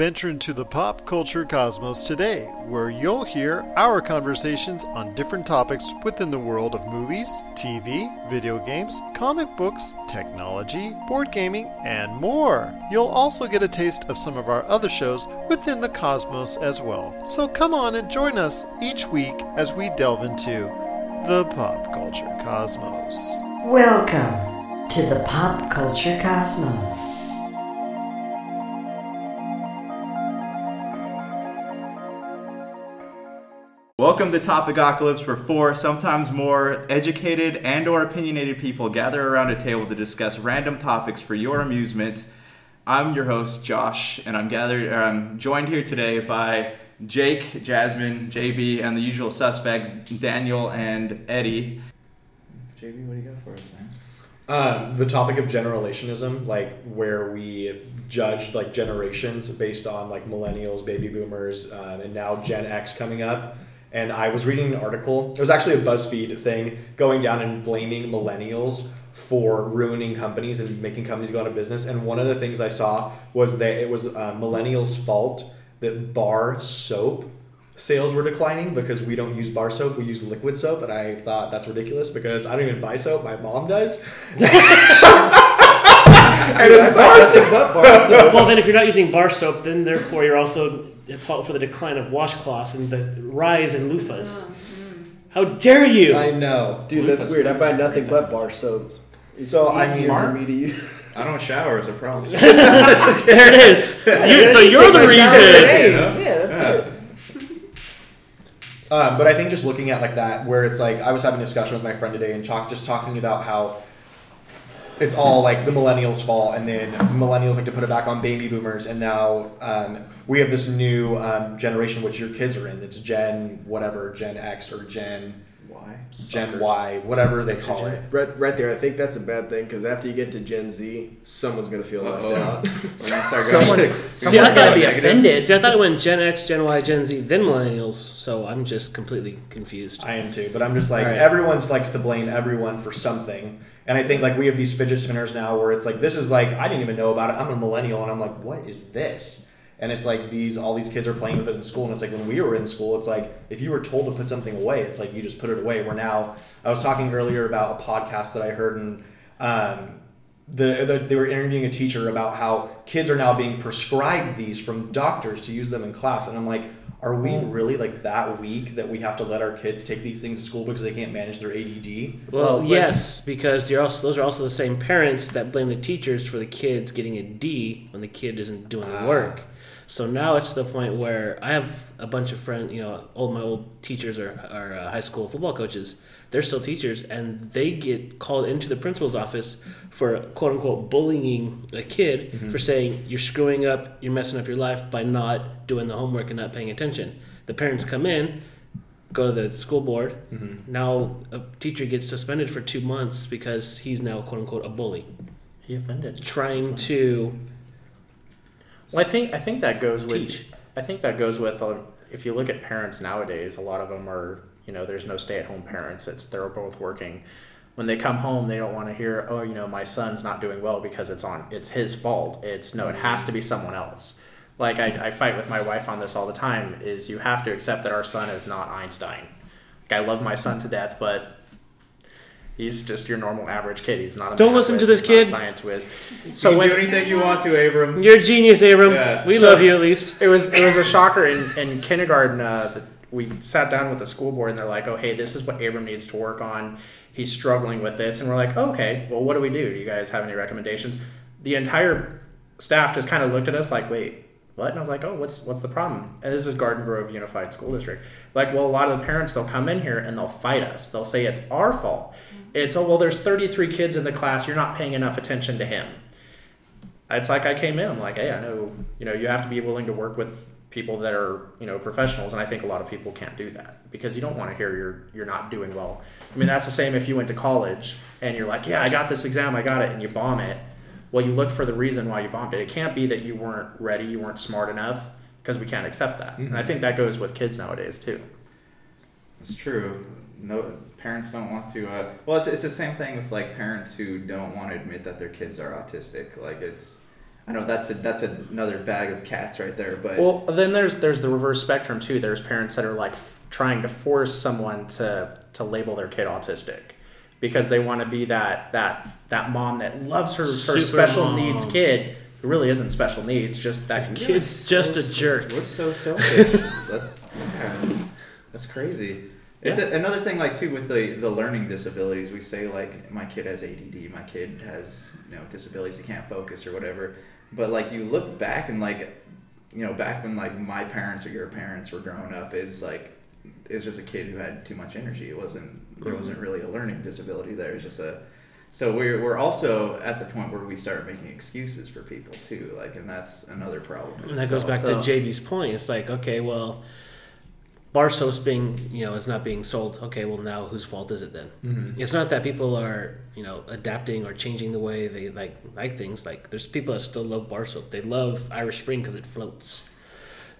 venture into the pop culture cosmos today, where you'll hear our conversations on different topics within the world of movies, TV, video games, comic books, technology, board gaming, and more. You'll also get a taste of some of our other shows within the cosmos as well. So come on and join us each week as we delve into the pop culture cosmos. Welcome to the pop culture cosmos. Welcome to Topicocalypse, where four, sometimes more, educated and or opinionated people gather around a table to discuss random topics for your amusement. I'm your host, Josh, and I'm gathered. I'm joined here today by Jake, Jasmine, JB, and the usual suspects, Daniel and Eddie. JB, what do you got for us, man? Um, the topic of generationism, like where we judge like generations based on like millennials, baby boomers, um, and now Gen X coming up. And I was reading an article. It was actually a BuzzFeed thing going down and blaming millennials for ruining companies and making companies go out of business. And one of the things I saw was that it was uh, millennials' fault that bar soap sales were declining because we don't use bar soap, we use liquid soap. And I thought that's ridiculous because I don't even buy soap, my mom does. and it's bar soap. well, then if you're not using bar soap, then therefore you're also at fault for the decline of washcloths and the rise in loofahs. How dare you! I know. Dude, that's weird. I buy nothing but bar soaps. So, I easier mean- for me to use. I don't shower as a problem. there it is. You- so you're the reason. Yeah, that's Yeah. it. Um, but I think just looking at like that, where it's like I was having a discussion with my friend today and talk just talking about how it's all like the millennials' fault, and then millennials like to put it back on baby boomers, and now um, we have this new um, generation which your kids are in. It's Gen whatever, Gen X or Gen Why? Gen Y, whatever they call it. Right, right there. I think that's a bad thing because after you get to Gen Z, someone's gonna feel left Uh-oh. out. When Someone, going- See, someone's I got to thought- be offended. See, I thought it went Gen X, Gen Y, Gen Z, then millennials. So I'm just completely confused. I am too, but I'm just like Right. everyone likes to blame everyone for something, and I think like we have these fidget spinners now where it's like this is like I didn't even know about it. I'm a millennial, and I'm like, what is this? And it's like these all these kids are playing with it in school, and it's like when we were in school, it's like if you were told to put something away, it's like you just put it away. We're now. I was talking earlier about a podcast that I heard, and um, the, the they were interviewing a teacher about how kids are now being prescribed these from doctors to use them in class, and I'm like, are we really like that weak that we have to let our kids take these things to school because they can't manage their ADD? Well, Well, yes, because you're also those are also the same parents that blame the teachers for the kids getting a D when the kid isn't doing the Ah. work. So now it's the point where I have a bunch of friends. You know, all my old teachers are are uh, high school football coaches. They're still teachers, and they get called into the principal's office for quote unquote bullying a kid Mm-hmm. for saying you're screwing up, you're messing up your life by not doing the homework and not paying attention. The parents come in, go to the school board. Mm-hmm. Now a teacher gets suspended for two months because he's now quote unquote a bully, He offended. trying to Well, I think I think that goes with Teach. I think that goes with uh, if you look at parents nowadays, a lot of them are you know there's no stay-at-home parents. It's they're both working. When they come home, they don't want to hear, oh, you know, my son's not doing well because it's on it's his fault. It's no, it has to be someone else. Like I, I fight with my wife on this all the time. Is you have to accept that our son is not Einstein. Like I love my son to death, but he's just your normal average kid. He's not. A Don't math listen to this he's kid. a Science whiz. So So you when do anything you want to, Abram. You're a genius, Abram. Yeah. We So- love you at least. It was it was a shocker in, in kindergarten. Uh, that we sat down with the school board and they're like, "Oh, hey, this is what Abram needs to work on. He's struggling with this." And we're like, oh, "Okay, well, what do we do? Do you guys have any recommendations?" The entire staff just kind of looked at us like, "Wait, what?" And I was like, "Oh, what's what's the problem?" And this is Garden Grove Unified School District. Like, well, a lot of the parents they'll come in here and they'll fight us. They'll say it's our fault. It's oh well, there's 33 kids in the class. You're not paying enough attention to him it's like I came in. I'm like, hey, I know, you know, you have to be willing to work with people that are, you know, professionals, and I think a lot of people can't do that because you don't want to hear you're you're not doing well. I mean, that's the same if you went to college and you're like, yeah, I got this exam, I got it, and you bomb it. Well, you look for the reason why you bombed it. It can't be that you weren't ready, you weren't smart enough, because we can't accept that. And I mm-hmm. think that goes with kids nowadays too. It's true. No, parents don't want to. Uh, well, it's, it's the same thing with like parents who don't want to admit that their kids are autistic. Like it's, I know that's a, that's another bag of cats right there, but Well, then there's there's the reverse spectrum too. There's parents that are like f- trying to force someone to to label their kid autistic because they want to be that that that mom that loves her her special mom. needs kid who really isn't special needs, just that kid. Kid's just a jerk. We're so selfish. that's yeah, that's crazy. It's a, another thing, like too, with the the learning disabilities. We say like, my kid has ADD, my kid has you know disabilities, he can't focus or whatever. But like, you look back and like, you know, back when like my parents or your parents were growing up, is like, it was just a kid who had too much energy. It wasn't there wasn't mm-hmm. really a learning disability there. It's just a so we're, we're also at the point where we start making excuses for people too, like, and that's another problem. And that goes back So- to JB's point. It's like, okay, well, bar soap's being, you know, is not being sold. Okay, well, now whose fault is it then? Mm-hmm. It's not that people are, you know, adapting or changing the way they like like things. Like, there's people that still love bar soap. They love Irish Spring because it floats.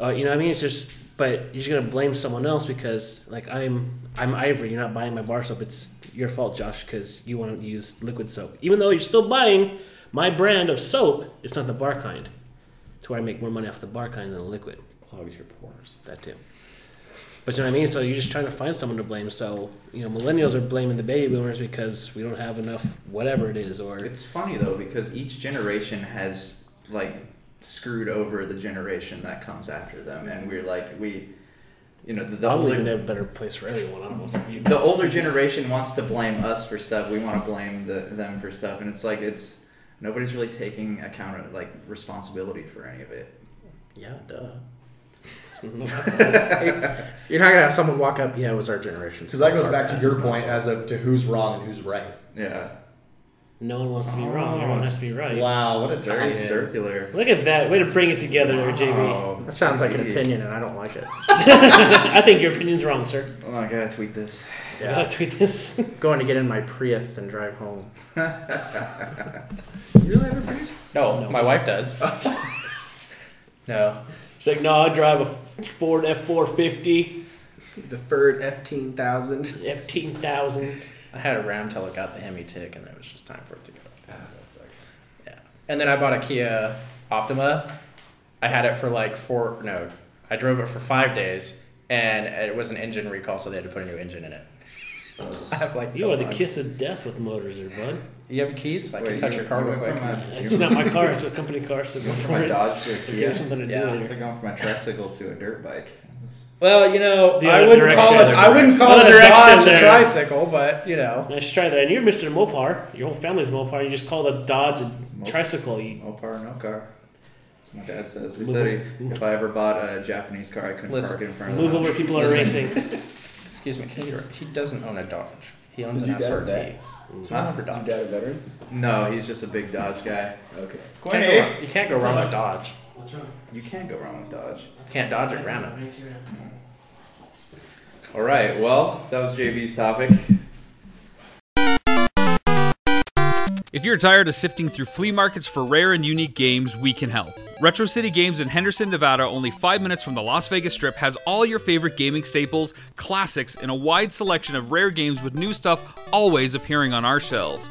Uh, you know, what I mean, it's just, but you're just gonna blame someone else because, like, I'm I'm Ivory. You're not buying my bar soap. It's your fault, Josh, because you want to use liquid soap. Even though you're still buying my brand of soap, it's not the bar kind. To where I make more money off the bar kind than the liquid. Clogs your pores. That too. But you know what I mean? So you're just trying to find someone to blame. So, you know, millennials are blaming the baby boomers because we don't have enough whatever it is or It's funny though because each generation has like screwed over the generation that comes after them, and we're like we, you know, the, the I'm older it a better place for everyone. I don't want you. the older generation wants to blame us for stuff. We want to blame the, them for stuff, and it's like it's nobody's really taking account of like responsibility for any of it. Yeah, duh. You're not gonna have someone walk up. Yeah, it was our generation. Because that goes back to your point as of to who's wrong and who's right. Yeah. No one wants to be wrong. Everyone has to be right. Wow, what a It's very dirty circular. Look at that. Way to bring it together there, JB. That sounds like an opinion, and I don't like it. I think your opinion's wrong, sir. Oh, I gotta tweet this. Yeah. I tweet this. Going to get in my Prius and drive home. You really ever preach? No, my wife does. no. She's like, no, I drive a Ford F four fifty, The Ford F-10000. fifteen thousand. I had a Ram till it got the Hemi tick, and it was just time for it to go. Ah, that sucks. Yeah. And then I bought a Kia Optima. I had it for like four. No, I drove it for five days, and it was an engine recall, so they had to put a new engine in it. I have like You are the kiss of death with motors, there, bud. You have keys? I can touch you- your car you real went quick. from a- It's not my car. It's a company car. So go From for my it. Dodge to a Give Kia. me something to do Yeah. It's later. like going from a tricycle to a dirt bike. It was- Well, you know, The I other wouldn't call it. direction. I wouldn't call it a direction Dodge a there. tricycle, but you know. Nice try that. And you're Mr. Mopar. Your whole family's Mopar. You just call the Dodge a Mop- tricycle. You, No car, no car. That's what my dad says. He said he, if I ever bought a Japanese car, I couldn't Listen, park it in front of move the over. People are Listen. racing. Excuse me, can you? He doesn't own a Dodge. He owns Is an your dad SRT. Vet? So Huh? I never Is your dad a veteran? No, he's just a big Dodge guy. Okay. Can't go wrong- You can't go wrong with Dodge. What's wrong? You can't go wrong with Dodge. Can't dodge a ram it. All right. Well, that was JB's topic. If you're tired of sifting through flea markets for rare and unique games, we can help. Retro City Games in Henderson, Nevada, only five minutes from the Las Vegas Strip, has all your favorite gaming staples, classics, and a wide selection of rare games with new stuff always appearing on our shelves.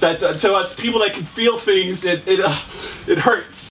That's uh, to us people that can feel things. It it uh, it hurts.